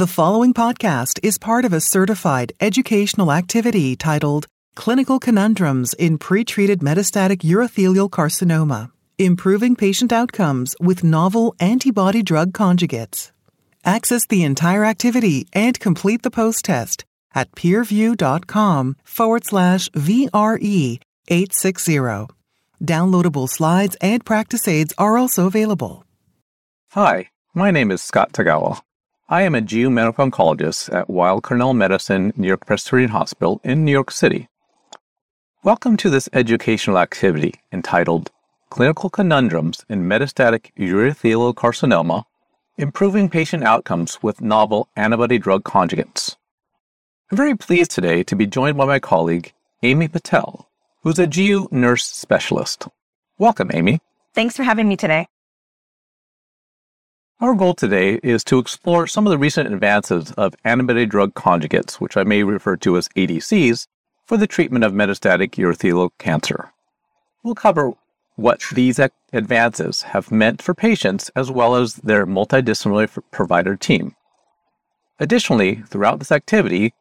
The following podcast is part of a certified educational activity titled Clinical Conundrums in Pretreated Metastatic Urothelial Carcinoma Improving Patient Outcomes with Novel Antibody Drug Conjugates. Access the entire activity and complete the post test at peerview.com forward slash VRE 860. Downloadable slides and practice aids are also available. Hi, my name is Scott Tagawa. I am a GU medical oncologist at Weill Cornell Medicine New York Presbyterian Hospital in New York City. Welcome to this educational activity entitled Clinical Conundrums in Metastatic Urothelial Carcinoma Improving Patient Outcomes with Novel Antibody Drug Conjugates. I'm very pleased today to be joined by my colleague, Amy Patel, who's a GU nurse specialist. Welcome, Amy. Thanks for having me today. Our goal today is to explore some of the recent advances of antibody drug conjugates, which I may refer to as ADCs, for the treatment of metastatic urothelial cancer. We'll cover what these advances have meant for patients as well as their multidisciplinary provider team. Additionally, throughout this activity,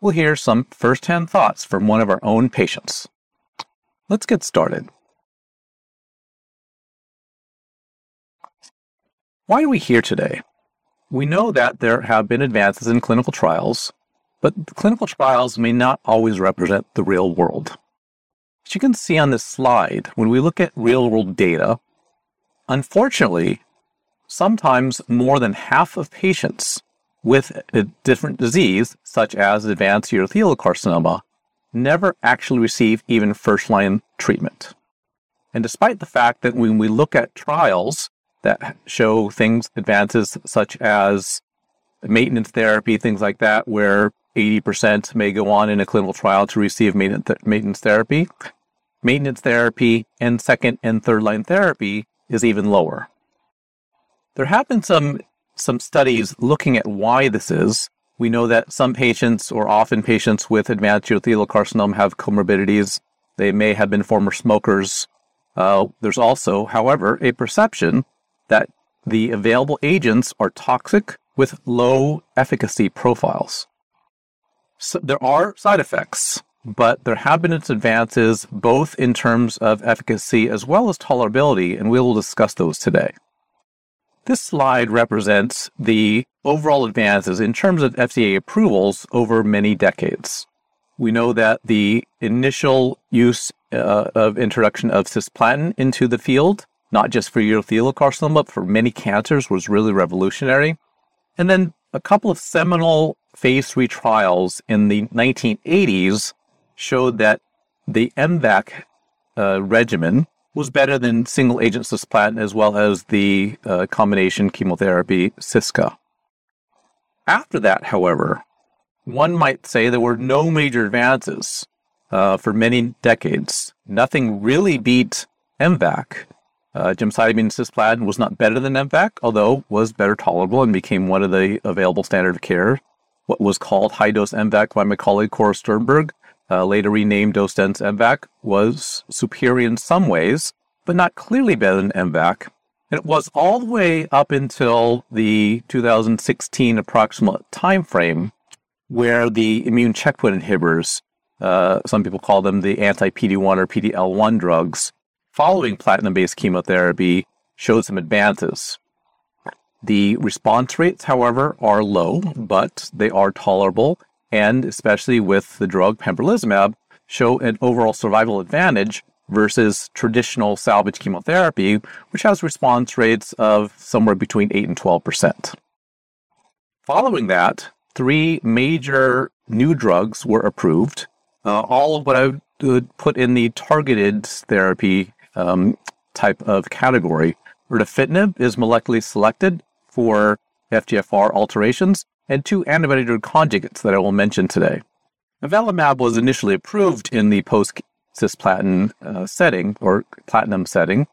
we'll hear some firsthand thoughts from one of our own patients. Let's get started. Why are we here today? We know that there have been advances in clinical trials, but clinical trials may not always represent the real world. As you can see on this slide, when we look at real world data, unfortunately, sometimes more than half of patients with a different disease, such as advanced urothelial carcinoma, never actually receive even first line treatment. And despite the fact that when we look at trials, that show things, advances such as maintenance therapy, things like that, where 80% may go on in a clinical trial to receive maintenance therapy. Maintenance therapy and second and third line therapy is even lower. There have been some, some studies looking at why this is. We know that some patients, or often patients with advanced urothelial carcinoma, have comorbidities. They may have been former smokers. Uh, there's also, however, a perception that the available agents are toxic with low efficacy profiles. So there are side effects, but there have been advances both in terms of efficacy as well as tolerability, and we will discuss those today. This slide represents the overall advances in terms of FDA approvals over many decades. We know that the initial use uh, of introduction of cisplatin into the field not just for urothelial but for many cancers, was really revolutionary. And then a couple of seminal phase three trials in the 1980s showed that the MVAC uh, regimen was better than single agent cisplatin as well as the uh, combination chemotherapy CISCA. After that, however, one might say there were no major advances uh, for many decades. Nothing really beat MVAC uh, gemcitabine cisplatin was not better than MVAC, although was better tolerable and became one of the available standard of care. What was called high dose MVAC by my colleague Cora Sternberg, uh, later renamed dose dense MVAC, was superior in some ways, but not clearly better than MVAC. And it was all the way up until the 2016 approximate time frame where the immune checkpoint inhibitors, uh, some people call them the anti PD1 or PDL1 drugs, following platinum based chemotherapy showed some advances. The response rates, however, are low, but they are tolerable, and especially with the drug pembrolizumab, show an overall survival advantage versus traditional salvage chemotherapy, which has response rates of somewhere between 8 and 12%. Following that, three major new drugs were approved, uh, all of what I would put in the targeted therapy um, type of category. Erdafitinib is molecularly selected for FGFR alterations, and two antibody drug conjugates that I will mention today. Avelumab was initially approved in the post cisplatin uh, setting or platinum setting,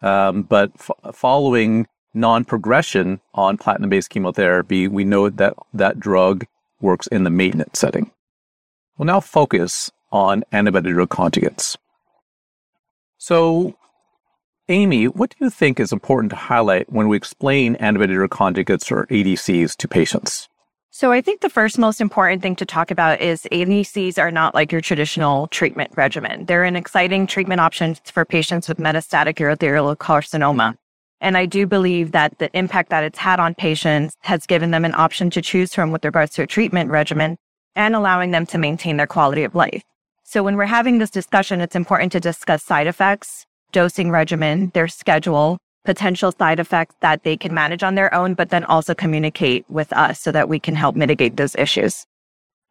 um, but f- following non progression on platinum based chemotherapy, we know that that drug works in the maintenance setting. We'll now focus on antibody drug conjugates. So, Amy, what do you think is important to highlight when we explain antibody conjugates or ADCs to patients? So I think the first most important thing to talk about is ADCs are not like your traditional treatment regimen. They're an exciting treatment option for patients with metastatic urothelial carcinoma. And I do believe that the impact that it's had on patients has given them an option to choose from with regards to a treatment regimen and allowing them to maintain their quality of life. So when we're having this discussion, it's important to discuss side effects, dosing regimen, their schedule, potential side effects that they can manage on their own, but then also communicate with us so that we can help mitigate those issues.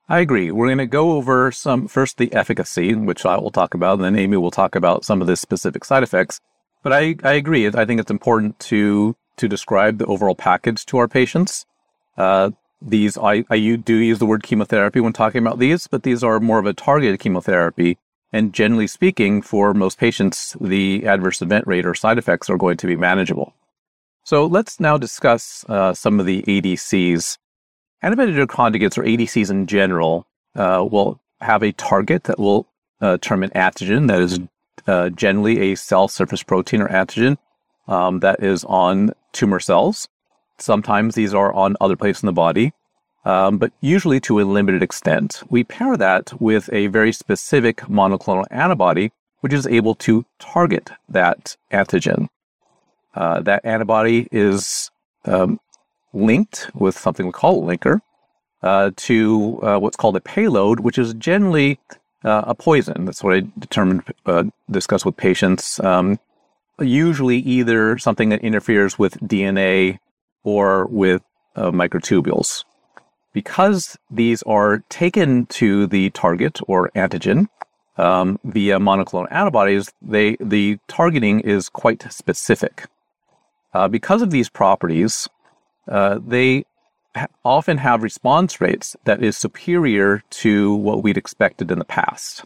I agree. We're going to go over some first the efficacy, which I will talk about, and then Amy will talk about some of the specific side effects. But I, I agree. I think it's important to to describe the overall package to our patients. Uh, these I, I do use the word chemotherapy when talking about these, but these are more of a targeted chemotherapy and generally speaking, for most patients, the adverse event rate or side effects are going to be manageable. So let's now discuss uh, some of the ADCs. Antibody drug conjugates or ADCs in general uh, will have a target that will uh, term an antigen that is uh, generally a cell surface protein or antigen um, that is on tumor cells. Sometimes these are on other places in the body um, but usually to a limited extent. We pair that with a very specific monoclonal antibody, which is able to target that antigen. Uh, that antibody is um, linked with something we call a linker uh, to uh, what's called a payload, which is generally uh, a poison. That's what I determined, uh, discuss with patients. Um, usually either something that interferes with DNA or with uh, microtubules. Because these are taken to the target or antigen um, via monoclonal antibodies, they, the targeting is quite specific. Uh, because of these properties, uh, they often have response rates that is superior to what we'd expected in the past.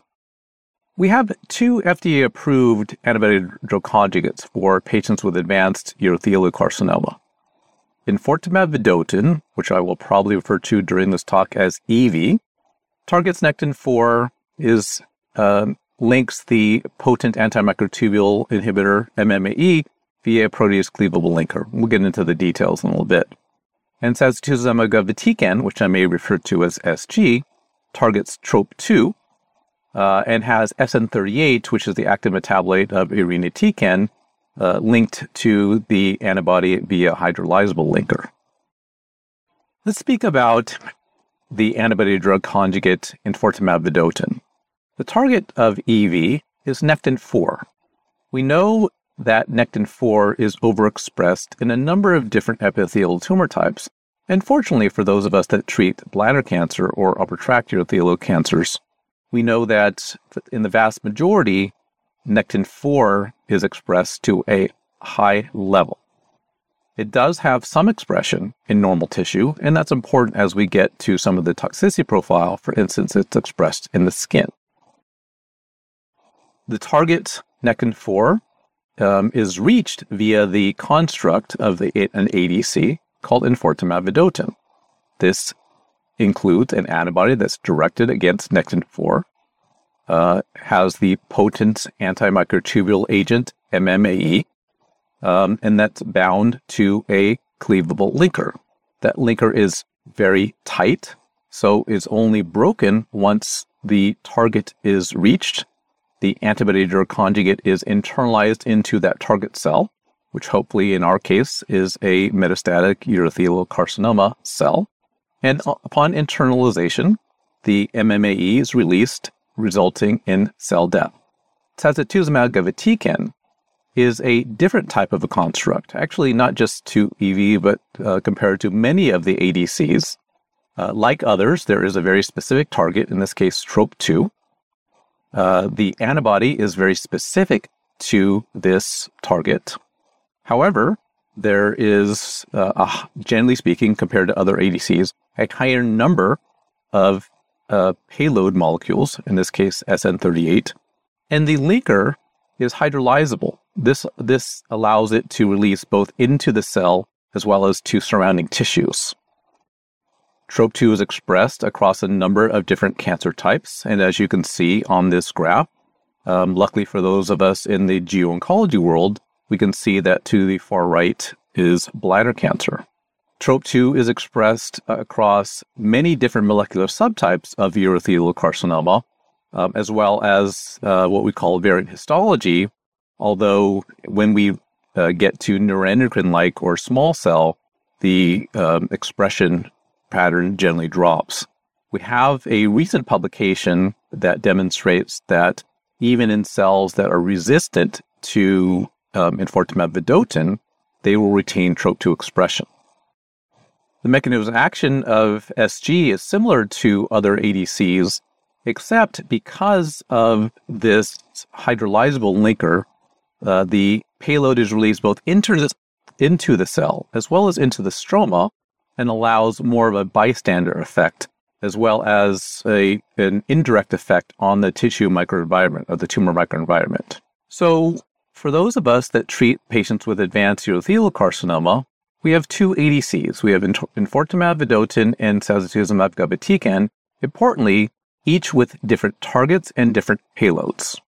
We have two FDA approved antibody drug conjugates for patients with advanced urothelial carcinoma. Enfortumab vedotin, which I will probably refer to during this talk as EV, targets Nectin-4, is uh, links the potent antimicrotubule inhibitor MMAE via protease cleavable linker. We'll get into the details in a little bit. And sacituzumab which I may refer to as SG, targets TROP2 uh, and has SN38, which is the active metabolite of irinotecan, uh, linked to the antibody via hydrolyzable linker. Let's speak about the antibody drug conjugate enfortumab vedotin. The target of EV is Nectin-4. We know that Nectin-4 is overexpressed in a number of different epithelial tumor types. And fortunately for those of us that treat bladder cancer or upper tract urothelial cancers, we know that in the vast majority, Nectin-4 is expressed to a high level. It does have some expression in normal tissue, and that's important as we get to some of the toxicity profile. For instance, it's expressed in the skin. The target Nectin-4 um, is reached via the construct of the, an ADC called enfortumab vedotin. This includes an antibody that's directed against Nectin-4 uh, has the potent antimicrotubule agent MMAE, um, and that's bound to a cleavable linker. That linker is very tight, so it's only broken once the target is reached. The antibody drug conjugate is internalized into that target cell, which hopefully in our case is a metastatic urothelial carcinoma cell. And upon internalization, the MMAE is released resulting in cell death. Sacituzumab govitecan is a different type of a construct, actually not just to EV, but uh, compared to many of the ADCs. Uh, like others, there is a very specific target, in this case, TROP2. Uh, the antibody is very specific to this target. However, there is, uh, generally speaking, compared to other ADCs, a higher number of uh, payload molecules, in this case SN38, and the linker is hydrolyzable. This, this allows it to release both into the cell as well as to surrounding tissues. TROP2 is expressed across a number of different cancer types, and as you can see on this graph, um, luckily for those of us in the GU oncology world, we can see that to the far right is bladder cancer. TROP2 is expressed across many different molecular subtypes of urothelial carcinoma, um, as well as uh, what we call variant histology. Although, when we uh, get to neuroendocrine like or small cell, the um, expression pattern generally drops. We have a recent publication that demonstrates that even in cells that are resistant to um, enfortumab vedotin, they will retain TROP2 expression. The mechanism of action of SG is similar to other ADCs, except because of this hydrolyzable linker, uh, the payload is released both into the, into the cell as well as into the stroma and allows more of a bystander effect as well as a, an indirect effect on the tissue microenvironment or the tumor microenvironment. So, for those of us that treat patients with advanced urothelial carcinoma, we have two ADCs. We have enfortumab vedotin and sacituzumab govitecan. Importantly, each with different targets and different payloads.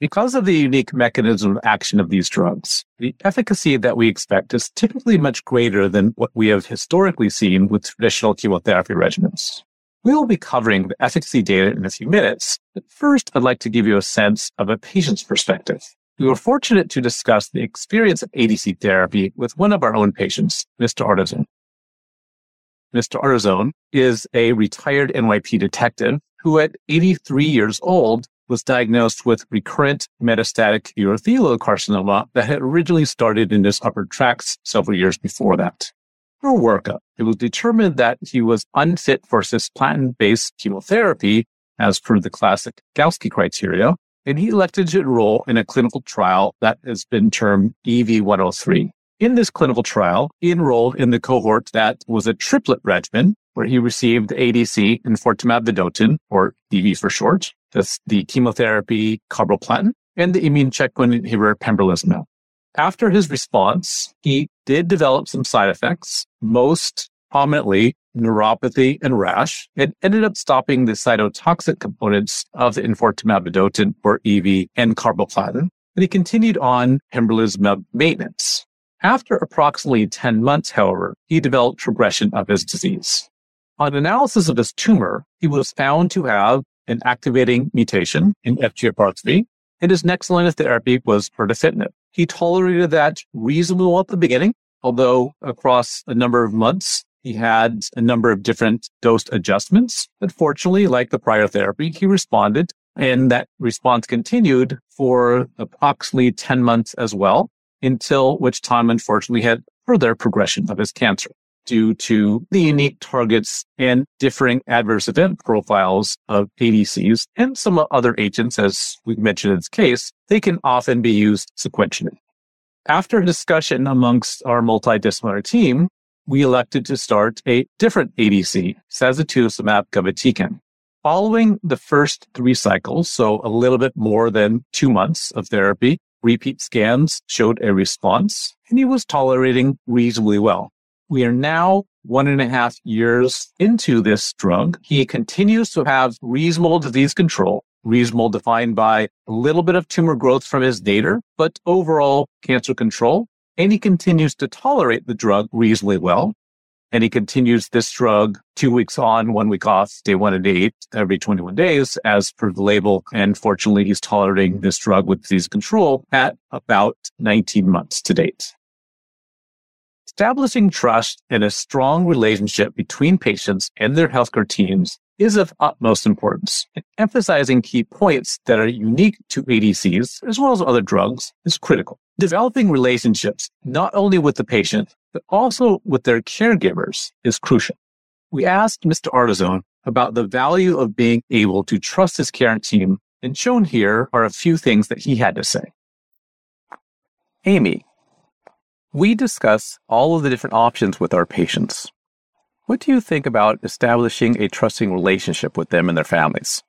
Because of the unique mechanism of action of these drugs, the efficacy that we expect is typically much greater than what we have historically seen with traditional chemotherapy regimens. We will be covering the efficacy data in a few minutes, but first I'd like to give you a sense of a patient's perspective. We were fortunate to discuss the experience of ADC therapy with one of our own patients, Mr. Artizone. Mr. Artizone is a retired NYP detective who at 83 years old was diagnosed with recurrent metastatic urothelial carcinoma that had originally started in his upper tracts several years before that. Through workup, it was determined that he was unfit for cisplatin-based chemotherapy as per the classic Galsky criteria, and he elected to enroll in a clinical trial that has been termed EV103. In this clinical trial, he enrolled in the cohort that was a triplet regimen where he received ADC enfortumab vedotin, or EV for short, that's the chemotherapy carboplatin, and the immune checkpoint inhibitor pembrolizumab. After his response, he did develop some side effects, most prominently neuropathy and rash. It ended up stopping the cytotoxic components of the enfortumab vedotin, or EV, and carboplatin, and he continued on pembrolizumab maintenance. After approximately 10 months, however, he developed progression of his disease. On analysis of his tumor, he was found to have an activating mutation in FGFR3, and his next line of therapy was erdafitinib. He tolerated that reasonably well at the beginning, although across a number of months, he had a number of different dose adjustments. But fortunately, like the prior therapy, he responded, and that response continued for approximately 10 months as well, until which time, unfortunately, had further progression of his cancer due to the unique targets and differing adverse event profiles of ADCs and some other agents, as we mentioned in this case, they can often be used sequentially. After discussion amongst our multidisciplinary team, we elected to start a different ADC, sacituzumab govitecan. Following the first three cycles, so a little bit more than two months of therapy, repeat scans showed a response, and he was tolerating reasonably well. We are now one and a half years into this drug. He continues to have reasonable disease control, reasonable defined by a little bit of tumor growth from his nadir, but overall cancer control. And he continues to tolerate the drug reasonably well. And he continues this drug two weeks on, one week off, day one and day eight, every 21 days, as per the label. And fortunately, he's tolerating this drug with disease control at about 19 months to date. Establishing trust and a strong relationship between patients and their healthcare teams is of utmost importance. Emphasizing key points that are unique to ADCs, as well as other drugs, is critical. Developing relationships not only with the patient, but also with their caregivers is crucial. We asked Mr. Artizone about the value of being able to trust his care team, and shown here are a few things that he had to say. Amy, we discuss all of the different options with our patients. What do you think about establishing a trusting relationship with them and their families?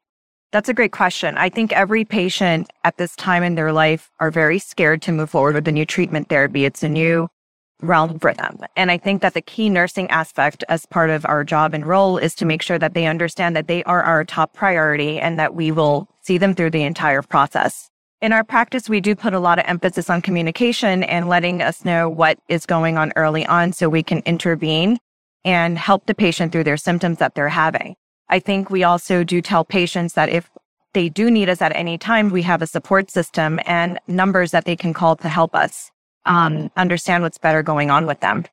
That's a great question. I think every patient at this time in their life are very scared to move forward with a new treatment therapy. It's a new realm for them. And I think that the key nursing aspect as part of our job and role is to make sure that they understand that they are our top priority and that we will see them through the entire process. In our practice, we do put a lot of emphasis on communication and letting us know what is going on early on so we can intervene and help the patient through their symptoms that they're having. I think we also do tell patients that if they do need us at any time, we have a support system and numbers that they can call to help us um, understand what's better going on with them.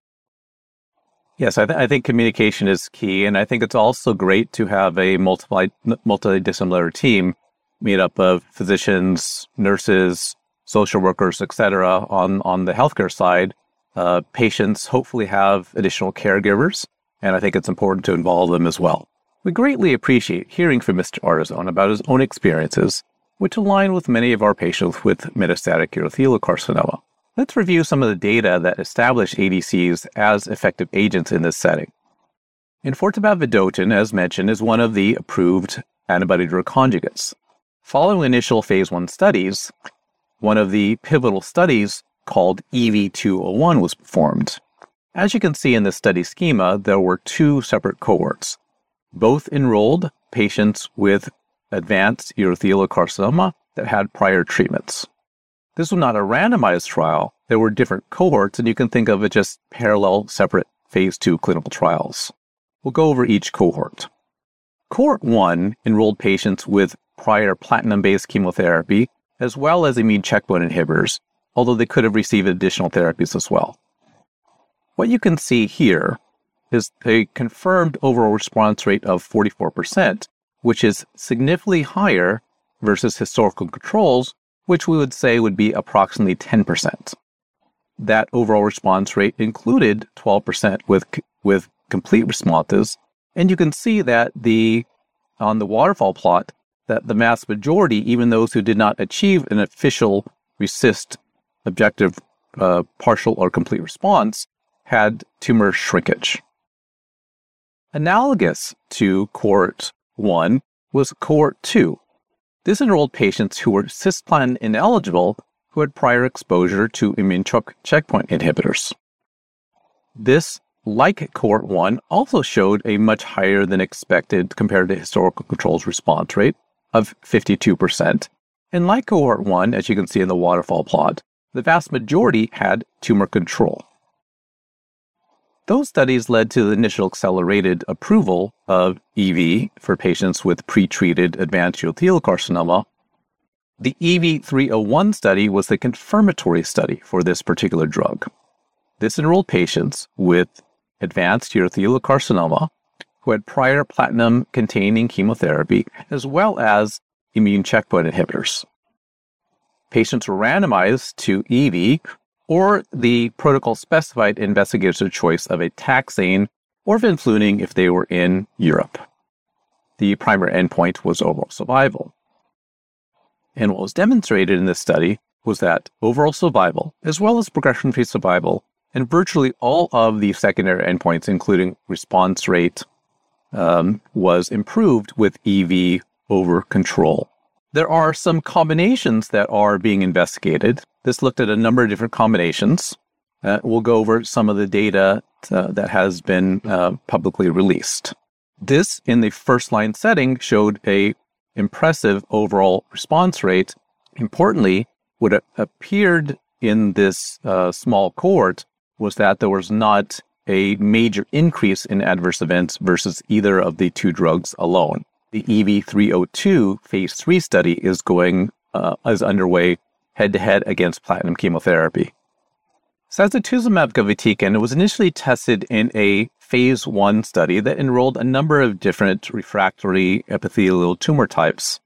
Yes, I, th- I, think communication is key, and I think it's also great to have a multi multidisciplinary team made up of physicians, nurses, social workers, etc. on on the healthcare side. Uh, patients hopefully have additional caregivers, and I think it's important to involve them as well. We greatly appreciate hearing from Mr. Artizon about his own experiences, which align with many of our patients with metastatic urothelial carcinoma. Let's review some of the data that establish ADCs as effective agents in this setting. Enfortumab vedotin, as mentioned, is one of the approved antibody drug conjugates. Following initial phase 1 studies, one of the pivotal studies called EV201 was performed. As you can see in the study schema, there were two separate cohorts. Both enrolled patients with advanced urothelial carcinoma that had prior treatments. This was not a randomized trial. There were different cohorts, and you can think of it just parallel, separate phase two clinical trials. We'll go over each cohort. Cohort 1 enrolled patients with prior platinum based chemotherapy, as well as immune checkpoint inhibitors, although they could have received additional therapies as well. What you can see here is a confirmed overall response rate of 44%, which is significantly higher versus historical controls, which we would say would be approximately 10%. That overall response rate included 12% with, with complete responses. And you can see that the, on the waterfall plot, that the mass majority, even those who did not achieve an official RECIST objective uh, partial or complete response, had tumor shrinkage. Analogous to cohort 1 was cohort 2, this enrolled patients who were cisplatin ineligible who had prior exposure to immune checkpoint inhibitors. This, like cohort 1, also showed a much higher than expected compared to historical controls response rate of 52%. And like cohort 1, as you can see in the waterfall plot, the vast majority had tumor control. Those studies led to the initial accelerated approval of EV for patients with pretreated advanced urothelial carcinoma. The EV301 study was the confirmatory study for this particular drug. This enrolled patients with advanced urothelial carcinoma who had prior platinum containing chemotherapy as well as immune checkpoint inhibitors. Patients were randomized to EV or the protocol specified investigator's choice of a taxane or vinflunine if they were in Europe. The primary endpoint was overall survival. And what was demonstrated in this study was that overall survival, as well as progression free survival, and virtually all of the secondary endpoints, including response rate, um, was improved with EV over control. There are some combinations that are being investigated. This looked at a number of different combinations. Uh, we'll go over some of the data uh, that has been uh, publicly released. This, in the first line setting, showed a impressive overall response rate. Importantly, what appeared in this uh, small cohort was that there was not a major increase in adverse events versus either of the two drugs alone the EV302 phase 3 study is going uh, is underway head to head against platinum chemotherapy. Sacituzumab govitecan was initially tested in a phase 1 study that enrolled a number of different refractory epithelial tumor types.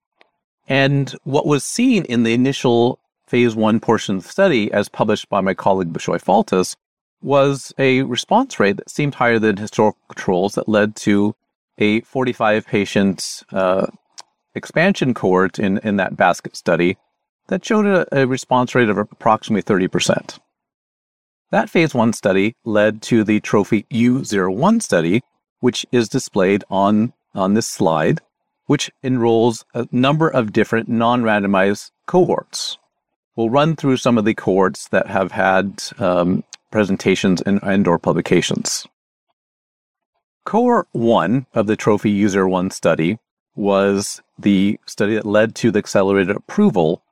And what was seen in the initial phase 1 portion of the study, as published by my colleague Bishoy Faltas, was a response rate that seemed higher than historical controls that led to a 45 patient uh, expansion cohort in, in that basket study that showed a, a response rate of approximately 30%. That phase one study led to the TROPHY-U-01 study, which is displayed on, on this slide, which enrolls a number of different non randomized cohorts. We'll run through some of the cohorts that have had um, presentations and, and or publications. Cohort 1 of the TROPHY-U-01 study was the study that led to the accelerated approval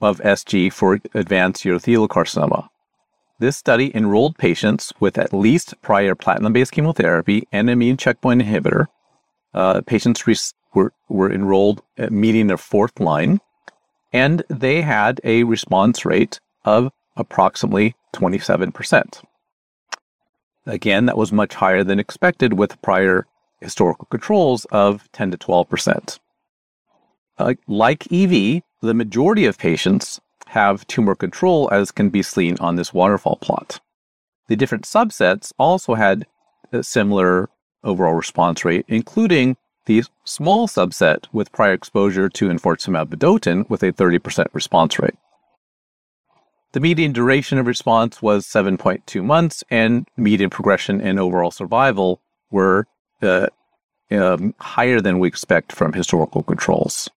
of SG for advanced urothelial carcinoma. This study enrolled patients with at least prior platinum based chemotherapy and immune checkpoint inhibitor. Uh, patients re- were, were enrolled at meeting their fourth line, and they had a response rate of approximately 27%. Again, that was much higher than expected with prior historical controls of 10 to 12%. Uh, like EV, the majority of patients have tumor control, as can be seen on this waterfall plot. The different subsets also had a similar overall response rate, including the small subset with prior exposure to enfortumab vedotin with a 30% response rate. The median duration of response was 7.2 months, and median progression and overall survival were uh, um, higher than we expect from historical controls.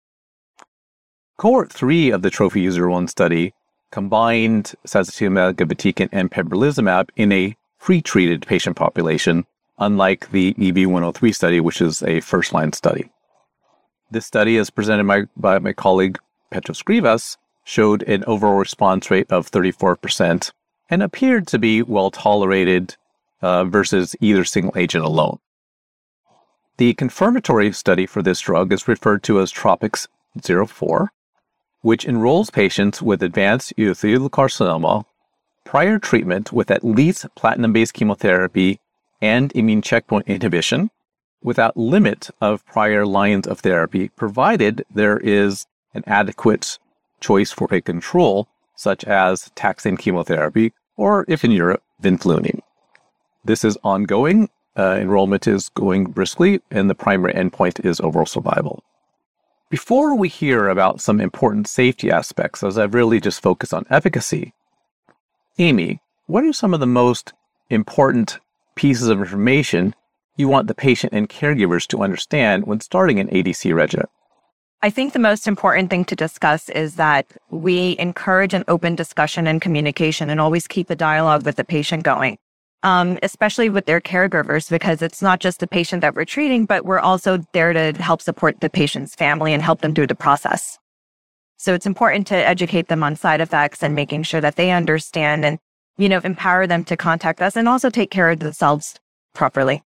Cohort 3 of the TROPHY-U-01 study combined sacituzumab govitecan and pembrolizumab in a pre-treated patient population, unlike the EV103 study, which is a first-line study. This study, is presented by, by my colleague Petros Grivas, showed an overall response rate of 34% and appeared to be well tolerated uh, versus either single agent alone. The confirmatory study for this drug is referred to as TROPiCS 04, which enrolls patients with advanced urothelial carcinoma prior treatment with at least platinum based chemotherapy and immune checkpoint inhibition without limit of prior lines of therapy, provided there is an adequate choice for a control, such as taxane chemotherapy, or if in Europe, vinflunine. This is ongoing. Uh, enrollment is going briskly, and the primary endpoint is overall survival. Before we hear about some important safety aspects, as I've really just focused on efficacy, Amy, what are some of the most important pieces of information you want the patient and caregivers to understand when starting an ADC regimen? I think the most important thing to discuss is that we encourage an open discussion and communication and always keep a dialogue with the patient going, um, especially with their caregivers, because it's not just the patient that we're treating, but we're also there to help support the patient's family and help them through the process. So it's important to educate them on side effects and making sure that they understand and, you know, empower them to contact us and also take care of themselves properly.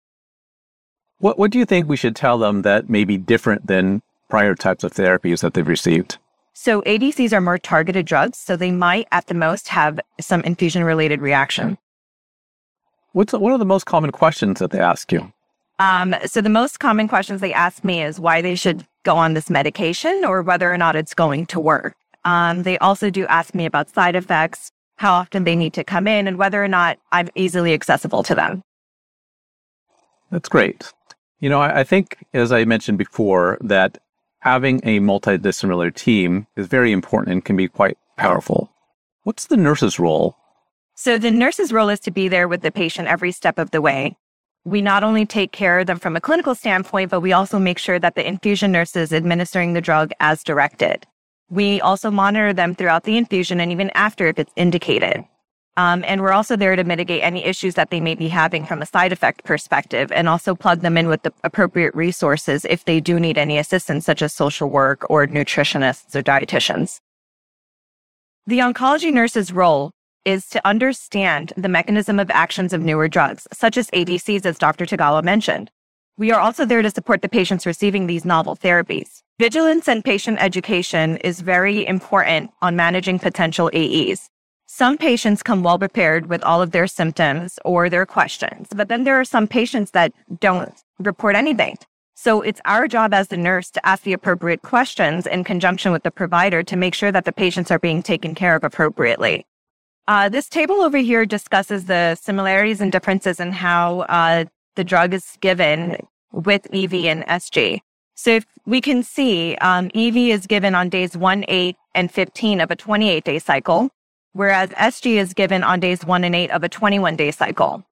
What, what do you think we should tell them that may be different than prior types of therapies that they've received? So ADCs are more targeted drugs, so they might at the most have some infusion related reaction. What's what are the most common questions that they ask you? Um, so the most common questions they ask me is why they should go on this medication or whether or not it's going to work. Um, they also do ask me about side effects, how often they need to come in, and whether or not I'm easily accessible to them. That's great. You know, I, I think, as I mentioned before, that having a multidisciplinary team is very important and can be quite powerful. What's the nurse's role? So, the nurse's role is to be there with the patient every step of the way. We not only take care of them from a clinical standpoint, but we also make sure that the infusion nurse is administering the drug as directed. We also monitor them throughout the infusion and even after if it's indicated. Um, and we're also there to mitigate any issues that they may be having from a side effect perspective and also plug them in with the appropriate resources if they do need any assistance, such as social work or nutritionists or dietitians. The oncology nurse's role is to understand the mechanism of actions of newer drugs, such as ADCs, as Dr. Tagawa mentioned. We are also there to support the patients receiving these novel therapies. Vigilance and patient education is very important on managing potential AEs. Some patients come well prepared with all of their symptoms or their questions, but then there are some patients that don't report anything. So it's our job as the nurse to ask the appropriate questions in conjunction with the provider to make sure that the patients are being taken care of appropriately. Uh, this table over here discusses the similarities and differences in how uh, the drug is given with EV and SG. So if we can see, um, EV is given on days 1, 8, and 15 of a 28 day cycle whereas SG is given on days one and eight of a 21 day cycle.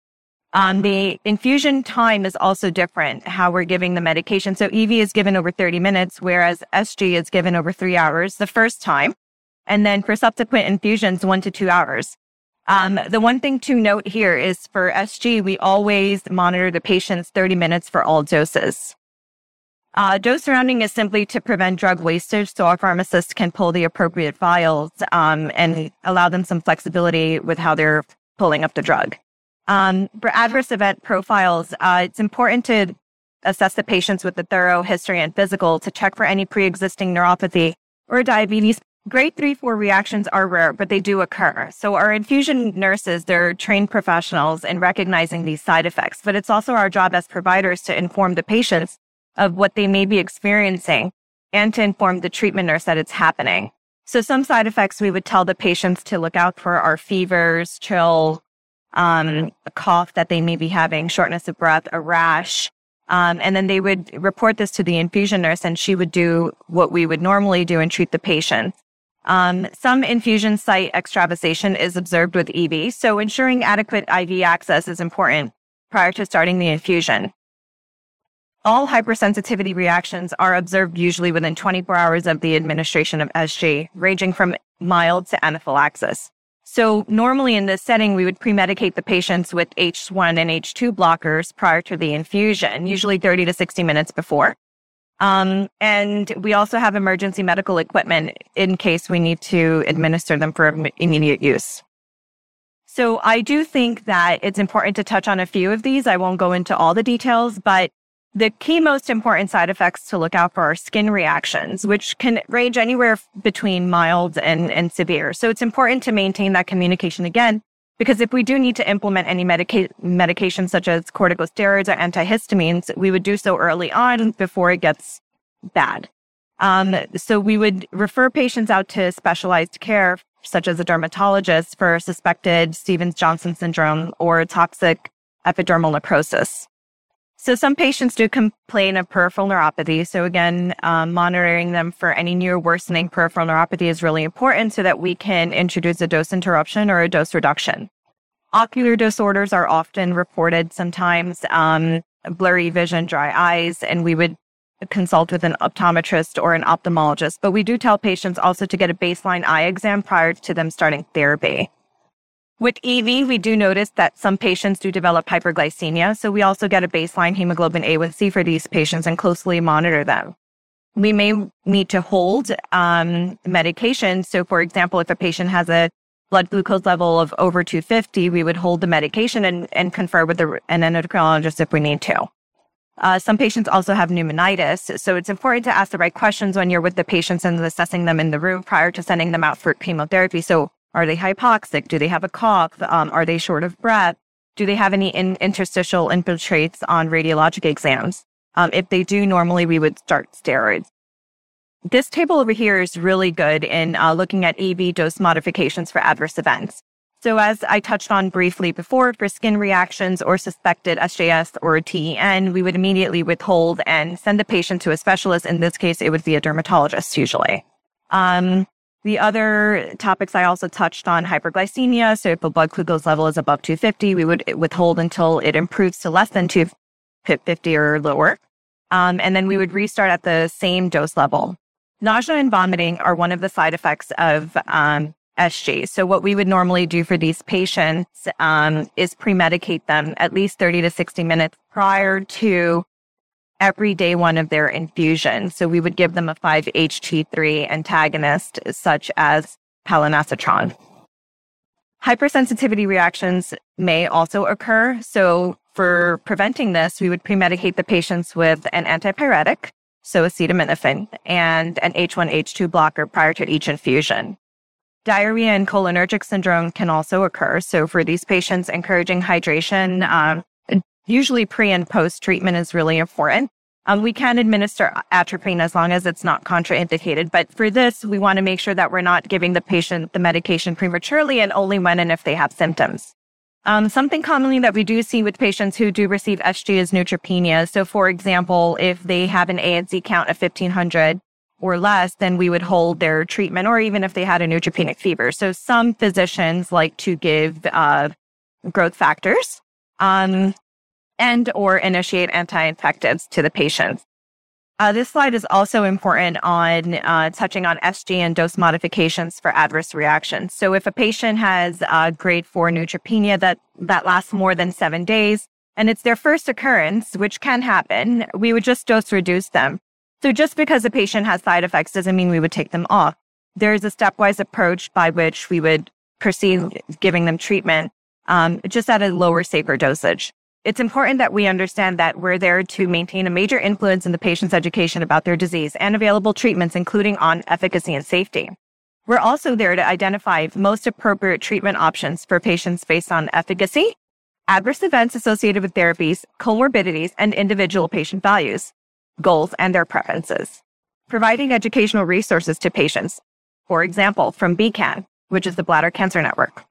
Um, the infusion time is also different, how we're giving the medication. So EV is given over 30 minutes, whereas SG is given over three hours the first time. And then for subsequent infusions, one to two hours. Um, the one thing to note here is for SG, we always monitor the patients 30 minutes for all doses. Uh, dose rounding is simply to prevent drug wastage so our pharmacists can pull the appropriate vials um, and allow them some flexibility with how they're pulling up the drug. Um, for adverse event profiles, uh, it's important to assess the patients with a thorough history and physical to check for any pre-existing neuropathy or diabetes. Grade three, four reactions are rare, but they do occur. So our infusion nurses, they're trained professionals in recognizing these side effects, but it's also our job as providers to inform the patients of what they may be experiencing and to inform the treatment nurse that it's happening. So some side effects we would tell the patients to look out for are fevers, chill, um, a cough that they may be having, shortness of breath, a rash. Um, and then they would report this to the infusion nurse and she would do what we would normally do and treat the patient. Um, some infusion site extravasation is observed with EV. So ensuring adequate IV access is important prior to starting the infusion. All hypersensitivity reactions are observed usually within 24 hours of the administration of SG, ranging from mild to anaphylaxis. So normally in this setting, we would pre-medicate the patients with H1 and H2 blockers prior to the infusion, usually 30 to 60 minutes before. Um, and we also have emergency medical equipment in case we need to administer them for immediate use. So I do think that it's important to touch on a few of these. I won't go into all the details, but the key most important side effects to look out for are skin reactions, which can range anywhere between mild and, and severe. So it's important to maintain that communication again, because if we do need to implement any medica- medications such as corticosteroids or antihistamines, we would do so early on before it gets bad. Um, so we would refer patients out to specialized care, such as a dermatologist for suspected Stevens-Johnson syndrome or toxic epidermal necrosis. So some patients do complain of peripheral neuropathy. So again, um, monitoring them for any new worsening peripheral neuropathy is really important so that we can introduce a dose interruption or a dose reduction. Ocular disorders are often reported sometimes, um, blurry vision, dry eyes, and we would consult with an optometrist or an ophthalmologist. But we do tell patients also to get a baseline eye exam prior to them starting therapy. With EV, we do notice that some patients do develop hyperglycemia, so we also get a baseline hemoglobin A1C for these patients and closely monitor them. We may need to hold um, medication. So, for example, if a patient has a blood glucose level of over 250, we would hold the medication and, and confer with the, an endocrinologist if we need to. Uh, some patients also have pneumonitis, so it's important to ask the right questions when you're with the patients and assessing them in the room prior to sending them out for chemotherapy. So are they hypoxic? Do they have a cough? Um, are they short of breath? Do they have any in- interstitial infiltrates on radiologic exams? Um, if they do, normally we would start steroids. This table over here is really good in uh, looking at EV dose modifications for adverse events. So as I touched on briefly before, for skin reactions or suspected SJS or TEN, we would immediately withhold and send the patient to a specialist. In this case, it would be a dermatologist usually. Um, the other topics I also touched on hyperglycemia. So if a blood glucose level is above 250, we would withhold until it improves to less than 250 or lower. Um, and then we would restart at the same dose level. Nausea and vomiting are one of the side effects of um, SG. So what we would normally do for these patients um, is pre-medicate them at least 30 to 60 minutes prior to every day one of their infusion. So we would give them a 5-HT3 antagonist such as palonosetron. Hypersensitivity reactions may also occur. So for preventing this, we would premedicate the patients with an antipyretic, so acetaminophen, and an H1H2 blocker prior to each infusion. Diarrhea and cholinergic syndrome can also occur. So for these patients, encouraging hydration, um, usually pre and post treatment is really important. Um, we can administer atropine as long as it's not contraindicated. But for this, we want to make sure that we're not giving the patient the medication prematurely and only when and if they have symptoms. Um, something commonly that we do see with patients who do receive SG is neutropenia. So, for example, if they have an ANC count of 1500 or less, then we would hold their treatment, or even if they had a neutropenic fever. So, some physicians like to give uh, growth factors. Um, and or initiate anti-infectives to the patients. Uh, this slide is also important on uh, touching on SG and dose modifications for adverse reactions. So if a patient has uh, grade four neutropenia that, that lasts more than seven days, and it's their first occurrence, which can happen, we would just dose reduce them. So just because a patient has side effects doesn't mean we would take them off. There is a stepwise approach by which we would proceed giving them treatment, um, just at a lower, safer dosage. It's important that we understand that we're there to maintain a major influence in the patient's education about their disease and available treatments, including on efficacy and safety. We're also there to identify most appropriate treatment options for patients based on efficacy, adverse events associated with therapies, comorbidities, and individual patient values, goals, and their preferences. Providing educational resources to patients, for example, from BCAN, which is the Bladder Cancer Network.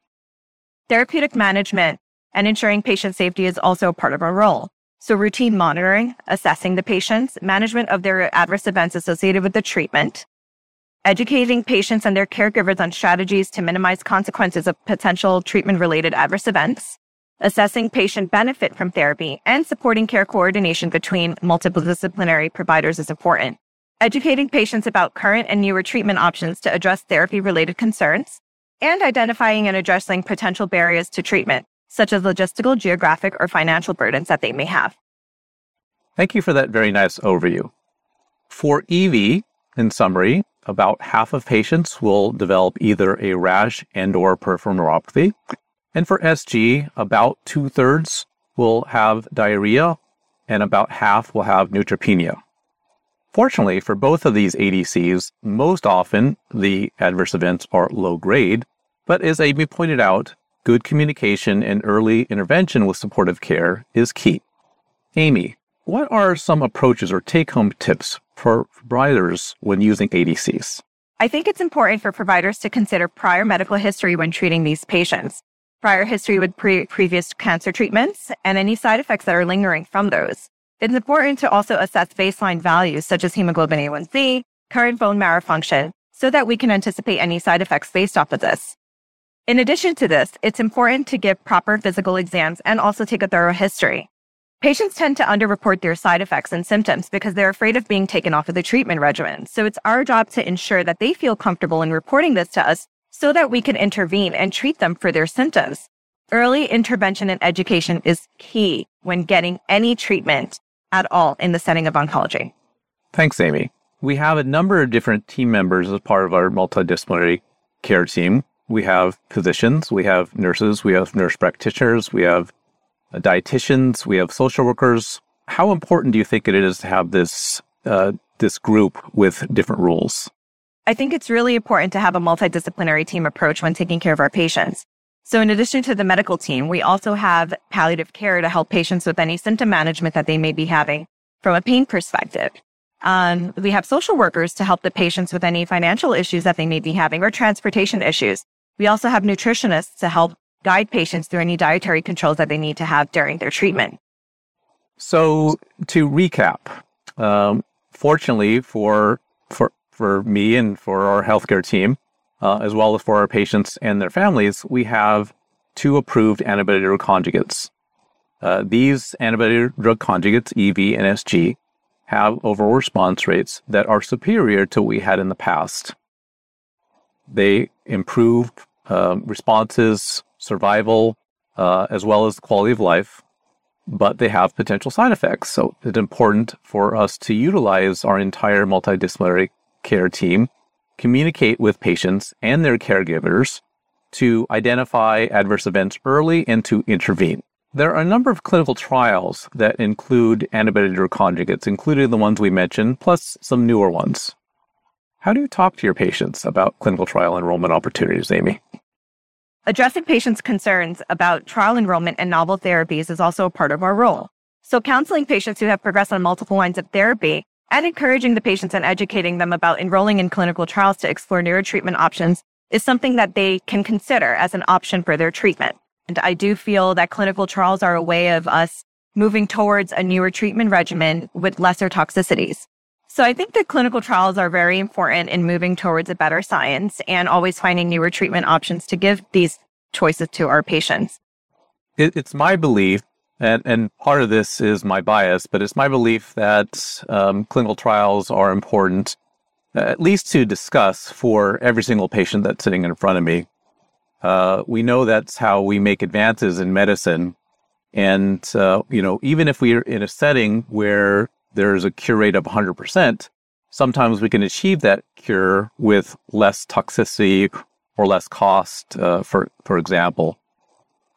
Therapeutic management and ensuring patient safety is also part of our role. So routine monitoring, assessing the patients, management of their adverse events associated with the treatment, educating patients and their caregivers on strategies to minimize consequences of potential treatment related adverse events, assessing patient benefit from therapy, and supporting care coordination between multiple disciplinary providers is important. Educating patients about current and newer treatment options to address therapy related concerns, and identifying and addressing potential barriers to treatment, such as logistical, geographic, or financial burdens that they may have. Thank you for that very nice overview. For EV, in summary, about half of patients will develop either a rash and or peripheral neuropathy. And for SG, about two thirds will have diarrhea and about half will have neutropenia. Fortunately, for both of these ADCs, most often the adverse events are low grade, but as Amy pointed out, good communication and early intervention with supportive care is key. Amy, what are some approaches or take home tips for providers when using ADCs? I think it's important for providers to consider prior medical history when treating these patients, prior history with pre- previous cancer treatments, and any side effects that are lingering from those. It's important to also assess baseline values such as hemoglobin A1C, current bone marrow function, so that we can anticipate any side effects based off of this. In addition to this, it's important to give proper physical exams and also take a thorough history. Patients tend to underreport their side effects and symptoms because they're afraid of being taken off of the treatment regimen. So it's our job to ensure that they feel comfortable in reporting this to us so that we can intervene and treat them for their symptoms. Early intervention and education is key when getting any treatment at all in the setting of oncology. Thanks, Amy. We have a number of different team members as part of our multidisciplinary care team. We have physicians, we have nurses, we have nurse practitioners, we have uh, dietitians, we have social workers. How important do you think it is to have this uh, this group with different roles? I think it's really important to have a multidisciplinary team approach when taking care of our patients. So in addition to the medical team, we also have palliative care to help patients with any symptom management that they may be having from a pain perspective. Um, we have social workers to help the patients with any financial issues that they may be having or transportation issues. We also have nutritionists to help guide patients through any dietary controls that they need to have during their treatment. So to recap, um, fortunately for for for me and for our healthcare team, uh, as well as for our patients and their families, we have two approved antibody drug conjugates. Uh, these antibody drug conjugates, EV and SG, have overall response rates that are superior to what we had in the past. They improve uh, responses, survival, uh, as well as quality of life, but they have potential side effects. So it's important for us to utilize our entire multidisciplinary care team, communicate with patients and their caregivers to identify adverse events early and to intervene. There are a number of clinical trials that include antibody drug conjugates, including the ones we mentioned, plus some newer ones. How do you talk to your patients about clinical trial enrollment opportunities, Amy? Addressing patients' concerns about trial enrollment and novel therapies is also a part of our role. So counseling patients who have progressed on multiple lines of therapy and encouraging the patients and educating them about enrolling in clinical trials to explore newer treatment options is something that they can consider as an option for their treatment. And I do feel that clinical trials are a way of us moving towards a newer treatment regimen with lesser toxicities. So I think that clinical trials are very important in moving towards a better science and always finding newer treatment options to give these choices to our patients. It, it's my belief, and, and part of this is my bias, but it's my belief that um, clinical trials are important, at least to discuss for every single patient that's sitting in front of me. Uh, we know that's how we make advances in medicine And, uh, you know, even if we're in a setting where there's a cure rate of 100%, sometimes we can achieve that cure with less toxicity or less cost, uh, for, for example.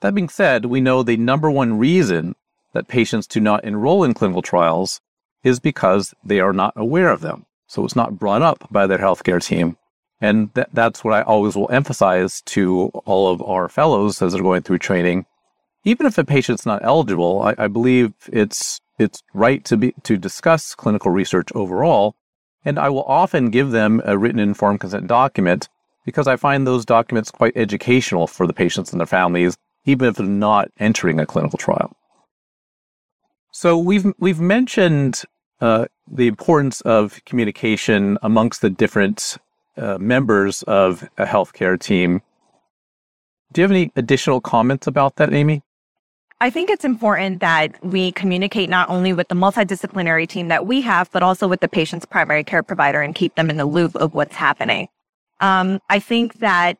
That being said, we know the number one reason that patients do not enroll in clinical trials is because they are not aware of them. So it's not brought up by their healthcare team. And th- that's what I always will emphasize to all of our fellows as they're going through training. Even if a patient's not eligible, I, I believe it's it's right to be to discuss clinical research overall. And I will often give them a written informed consent document because I find those documents quite educational for the patients and their families, even if they're not entering a clinical trial. So we've we've mentioned uh, the importance of communication amongst the different uh, members of a healthcare team. Do you have any additional comments about that, Amy? I think it's important that we communicate not only with the multidisciplinary team that we have, but also with the patient's primary care provider and keep them in the loop of what's happening. Um, I think that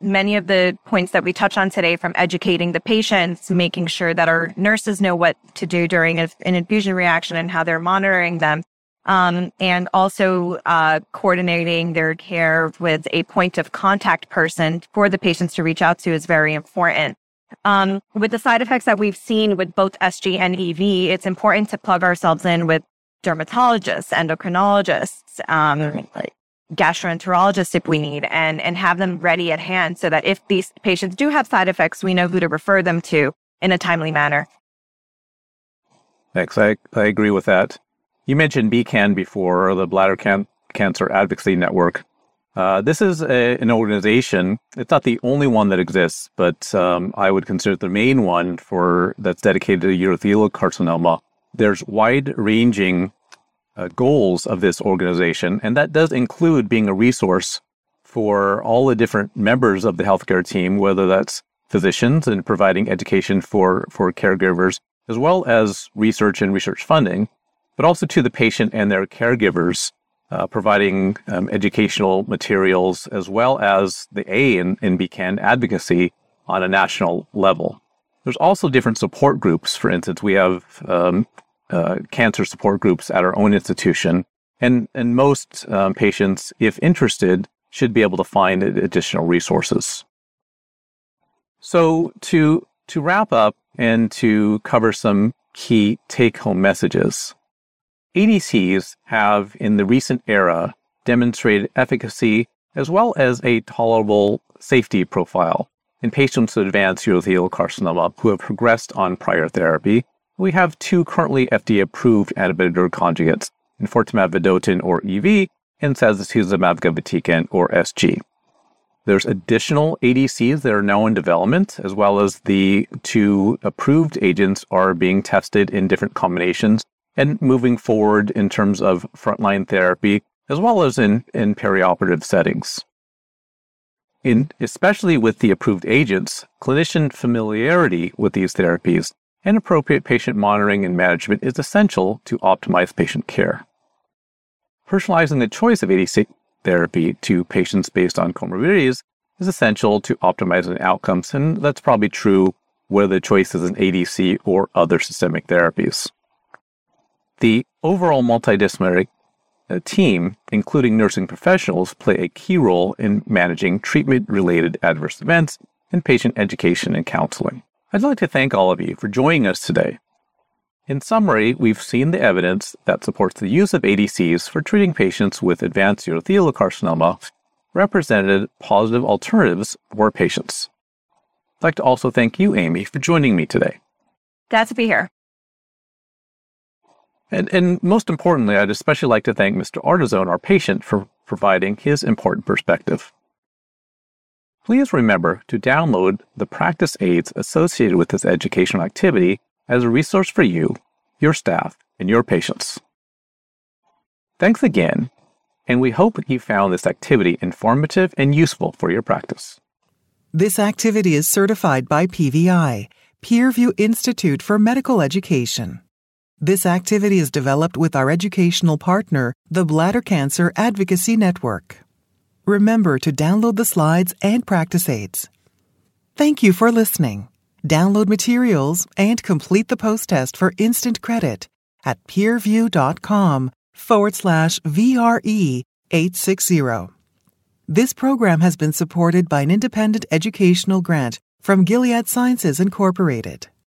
many of the points that we touch on today from educating the patients, making sure that our nurses know what to do during an infusion reaction and how they're monitoring them. Um, and also uh, coordinating their care with a point of contact person for the patients to reach out to is very important. Um, with the side effects that we've seen with both SG and EV, it's important to plug ourselves in with dermatologists, endocrinologists, um, gastroenterologists if we need and, and have them ready at hand so that if these patients do have side effects, we know who to refer them to in a timely manner. Thanks. I, I agree with that. You mentioned BCAN before, or the Bladder Can- Cancer Advocacy Network. Uh, this is a, an organization. It's not the only one that exists, but um, I would consider it the main one for that's dedicated to urothelial carcinoma. There's wide-ranging uh, goals of this organization, and that does include being a resource for all the different members of the healthcare team, whether that's physicians and providing education for for caregivers, as well as research and research funding, but also to the patient and their caregivers, uh, providing um, educational materials as well as the A in, in BCAN advocacy on a national level. There's also different support groups. For instance, we have um, uh, cancer support groups at our own institution. And, and most um, patients, if interested, should be able to find additional resources. So to, to wrap up and to cover some key take home messages, ADCs have in the recent era demonstrated efficacy as well as a tolerable safety profile in patients with advanced urothelial carcinoma who have progressed on prior therapy we have two currently FDA approved antibody-drug conjugates, enfortumab vedotin or EV and sacituzumab govitecan or SG. There's additional ADCs that are now in development, as well as the two approved agents are being tested in different combinations and moving forward in terms of frontline therapy, as well as in, in perioperative settings. In, especially with the approved agents, clinician familiarity with these therapies and appropriate patient monitoring and management is essential to optimize patient care. Personalizing the choice of ADC therapy to patients based on comorbidities is essential to optimizing outcomes, and that's probably true whether the choice is an ADC or other systemic therapies. The overall multidisciplinary uh, team, including nursing professionals, play a key role in managing treatment related adverse events and patient education and counseling. I'd like to thank all of you for joining us today. In summary, we've seen the evidence that supports the use of ADCs for treating patients with advanced urothelial carcinoma represented positive alternatives for patients. I'd like to also thank you, Amy, for joining me today. Glad to be here. And, and most importantly, I'd especially like to thank Mr. Artizone, our patient, for providing his important perspective. Please remember to download the practice aids associated with this educational activity as a resource for you, your staff, and your patients. Thanks again, and we hope you found this activity informative and useful for your practice. This activity is certified by PVI, Peerview Institute for Medical Education. This activity is developed with our educational partner, the Bladder Cancer Advocacy Network. Remember to download the slides and practice aids. Thank you for listening. Download materials and complete the post test for instant credit at peerview.com forward slash VRE 860. This program has been supported by an independent educational grant from Gilead Sciences Incorporated.